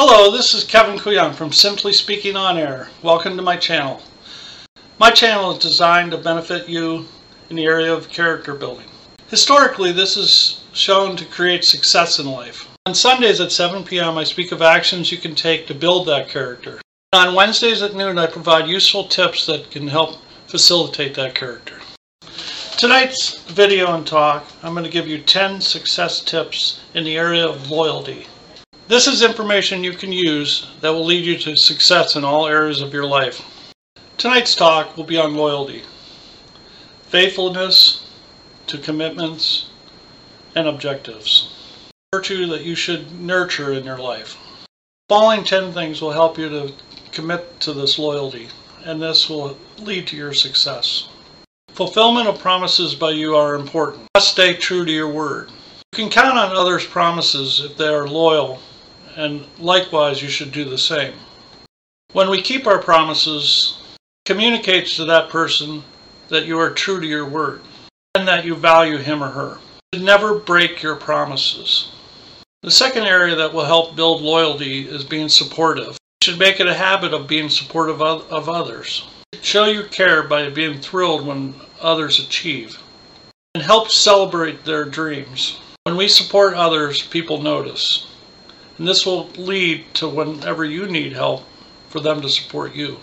Hello, this is Kevin Kuyang from Simply Speaking On Air. Welcome to my channel. My channel is designed to benefit you in the area of character building. Historically, this is shown to create success in life. On Sundays at 7 p.m., I speak of actions you can take to build that character. On Wednesdays at noon, I provide useful tips that can help facilitate that character. Tonight's video and talk, I'm going to give you 10 success tips in the area of loyalty. This is information you can use that will lead you to success in all areas of your life. Tonight's talk will be on loyalty, faithfulness to commitments and objectives, virtue that you should nurture in your life. The following 10 things will help you to commit to this loyalty, and this will lead to your success. Fulfillment of promises by you are important. You must stay true to your word. You can count on others' promises if they are loyal and likewise you should do the same. When we keep our promises, communicates to that person that you are true to your word and that you value him or her. Never break your promises. The second area that will help build loyalty is being supportive. You should make it a habit of being supportive of others. Show your care by being thrilled when others achieve and help celebrate their dreams. When we support others, people notice. And this will lead to whenever you need help for them to support you.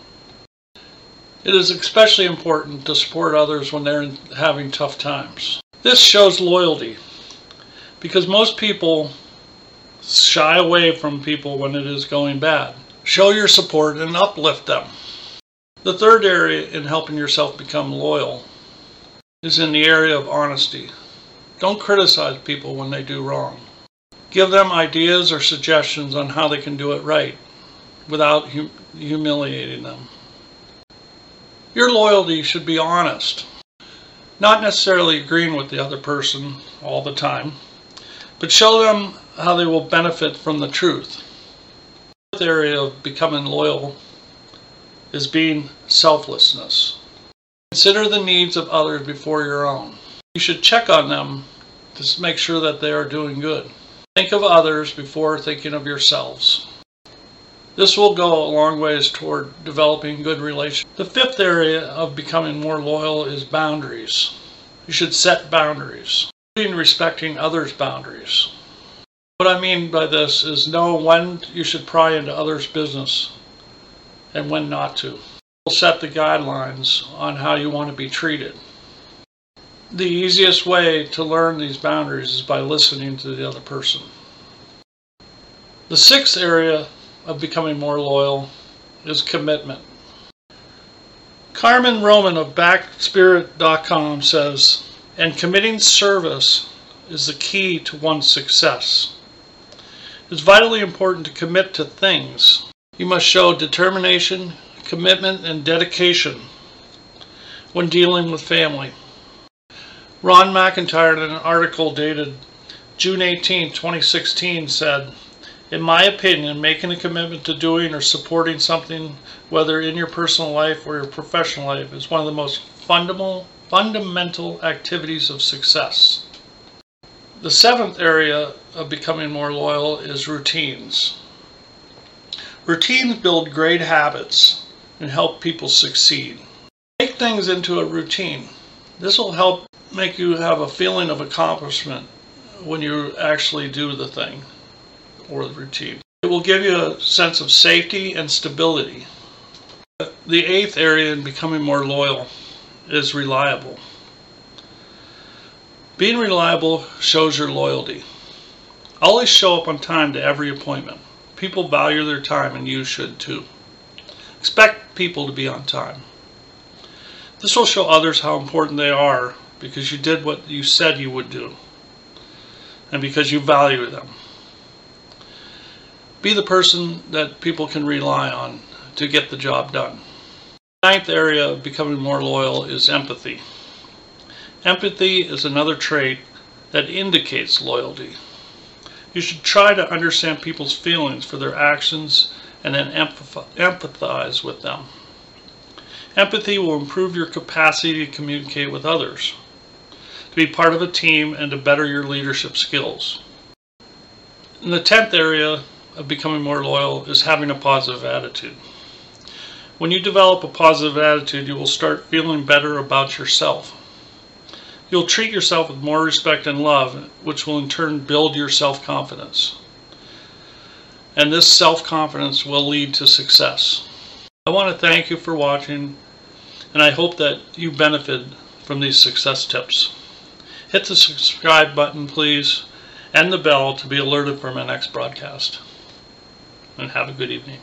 It is especially important to support others when they're having tough times. This shows loyalty because most people shy away from people when it is going bad. Show your support and uplift them. The third area in helping yourself become loyal is in the area of honesty. Don't criticize people when they do wrong. Give them ideas or suggestions on how they can do it right without hum humiliating them. Your loyalty should be honest. Not necessarily agreeing with the other person all the time, but show them how they will benefit from the truth. The area of becoming loyal is being selflessness. Consider the needs of others before your own. You should check on them to make sure that they are doing good. Think of others before thinking of yourselves. This will go a long ways toward developing good relations. The fifth area of becoming more loyal is boundaries. You should set boundaries, including respecting others' boundaries. What I mean by this is know when you should pry into others' business and when not to. Set the guidelines on how you want to be treated. The easiest way to learn these boundaries is by listening to the other person. The sixth area of becoming more loyal is commitment. Carmen Roman of Backspirit.com says, and committing service is the key to one's success. It's vitally important to commit to things. You must show determination, commitment, and dedication when dealing with family. Ron McIntyre, in an article dated June 18, 2016, said, In my opinion, making a commitment to doing or supporting something, whether in your personal life or your professional life, is one of the most fundamental, fundamental activities of success. The seventh area of becoming more loyal is routines. Routines build great habits and help people succeed. Make things into a routine. This will help make you have a feeling of accomplishment when you actually do the thing or the routine. It will give you a sense of safety and stability. The eighth area in becoming more loyal is reliable. Being reliable shows your loyalty. Always show up on time to every appointment. People value their time and you should too. Expect people to be on time. This will show others how important they are because you did what you said you would do and because you value them. Be the person that people can rely on to get the job done. The ninth area of becoming more loyal is empathy. Empathy is another trait that indicates loyalty. You should try to understand people's feelings for their actions and then empathize with them. Empathy will improve your capacity to communicate with others to be part of a team and to better your leadership skills. In the 10th area of becoming more loyal is having a positive attitude. When you develop a positive attitude, you will start feeling better about yourself. You'll treat yourself with more respect and love, which will in turn build your self-confidence. And this self-confidence will lead to success. I want to thank you for watching, and I hope that you benefited from these success tips. Hit the subscribe button, please, and the bell to be alerted for my next broadcast. And have a good evening.